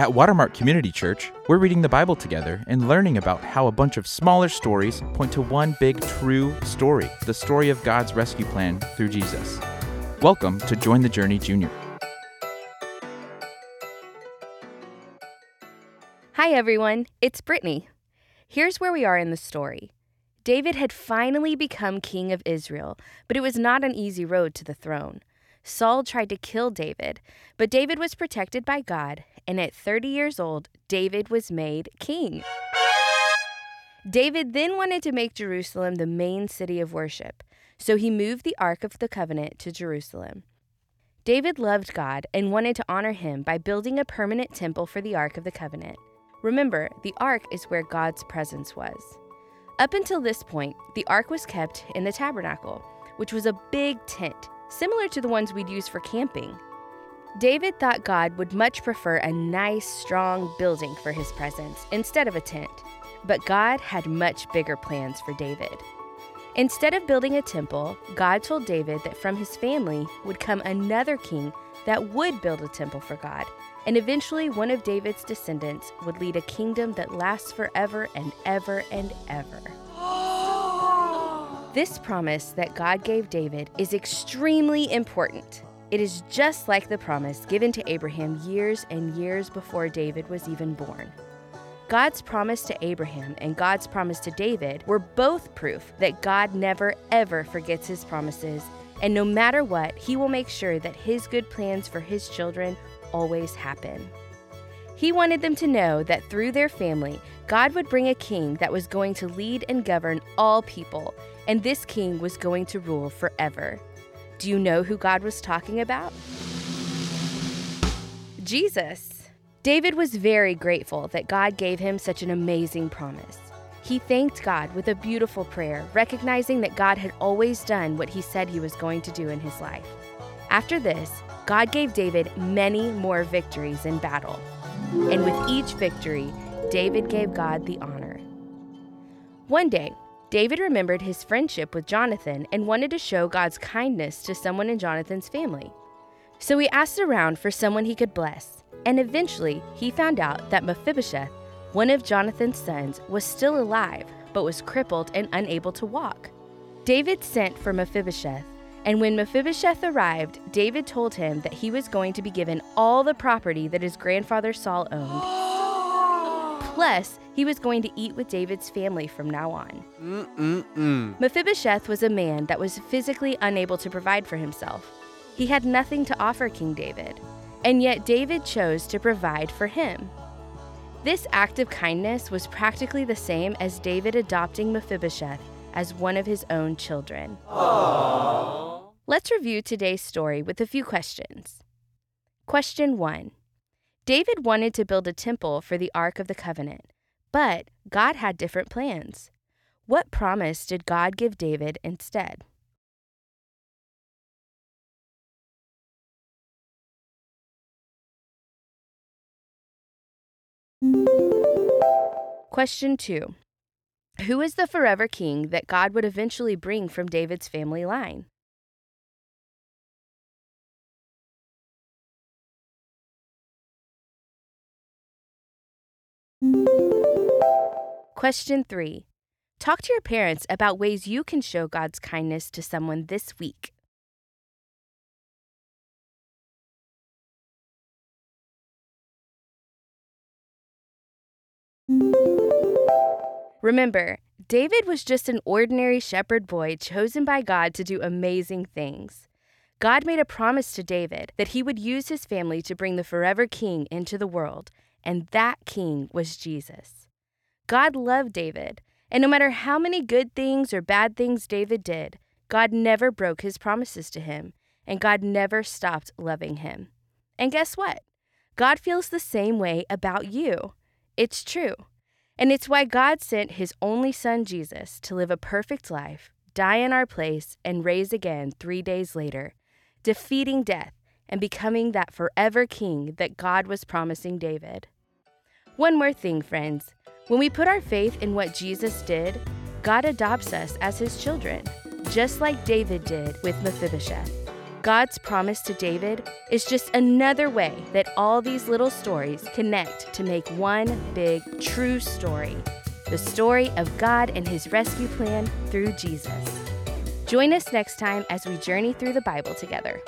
At Watermark Community Church, we're reading the Bible together and learning about how a bunch of smaller stories point to one big true story the story of God's rescue plan through Jesus. Welcome to Join the Journey Junior. Hi, everyone. It's Brittnee. Here's where we are in the story. David had finally become king of Israel, but it was not an easy road to the throne. Saul tried to kill David, but David was protected by God, and at 30 years old, David was made king. David then wanted to make Jerusalem the main city of worship, so he moved the Ark of the Covenant to Jerusalem. David loved God and wanted to honor him by building a permanent temple for the Ark of the Covenant. Remember, the Ark is where God's presence was. Up until this point, the Ark was kept in the tabernacle, which was a big tent similar to the ones we'd use for camping. David thought God would much prefer a nice, strong building for his presence instead of a tent. But God had much bigger plans for David. Instead of building a temple, God told David that from his family would come another king that would build a temple for God, and eventually one of David's descendants would lead a kingdom that lasts forever and ever and ever. This promise that God gave David is extremely important. It is just like the promise given to Abraham years and years before David was even born. God's promise to Abraham and God's promise to David were both proof that God never ever forgets his promises, and no matter what, he will make sure that his good plans for his children always happen. He wanted them to know that through their family, God would bring a king that was going to lead and govern all people, and this king was going to rule forever. Do you know who God was talking about? Jesus. David was very grateful that God gave him such an amazing promise. He thanked God with a beautiful prayer, recognizing that God had always done what he said he was going to do in his life. After this, God gave David many more victories in battle. And with each victory, David gave God the honor. One day, David remembered his friendship with Jonathan and wanted to show God's kindness to someone in Jonathan's family. So he asked around for someone he could bless, and eventually he found out that Mephibosheth, one of Jonathan's sons, was still alive but was crippled and unable to walk. David sent for Mephibosheth, and when Mephibosheth arrived, David told him that he was going to be given all the property that his grandfather Saul owned Plus, he was going to eat with David's family from now on. Mm-mm-mm. Mephibosheth was a man that was physically unable to provide for himself. He had nothing to offer King David, and yet David chose to provide for him. This act of kindness was practically the same as David adopting Mephibosheth as one of his own children. Aww. Let's review today's story with a few questions. Question 1 David wanted to build a temple for the Ark of the Covenant, but God had different plans. What promise did God give David instead? Question 2 Who is the forever king that God would eventually bring from David's family line? Question 3. Talk to your parents about ways you can show God's kindness to someone this week. Remember, David was just an ordinary shepherd boy chosen by God to do amazing things. God made a promise to David that he would use his family to bring the forever king into the world, and that king was Jesus. God loved David, and no matter how many good things or bad things David did, God never broke his promises to him, and God never stopped loving him. And guess what? God feels the same way about you. It's true. And it's why God sent his only son, Jesus, to live a perfect life, die in our place, and raise again three days later, defeating death and becoming that forever king that God was promising David. One more thing, friends. When we put our faith in what Jesus did, God adopts us as his children, just like David did with Mephibosheth. God's promise to David is just another way that all these little stories connect to make one big, true story the story of God and his rescue plan through Jesus. Join us next time as we journey through the Bible together.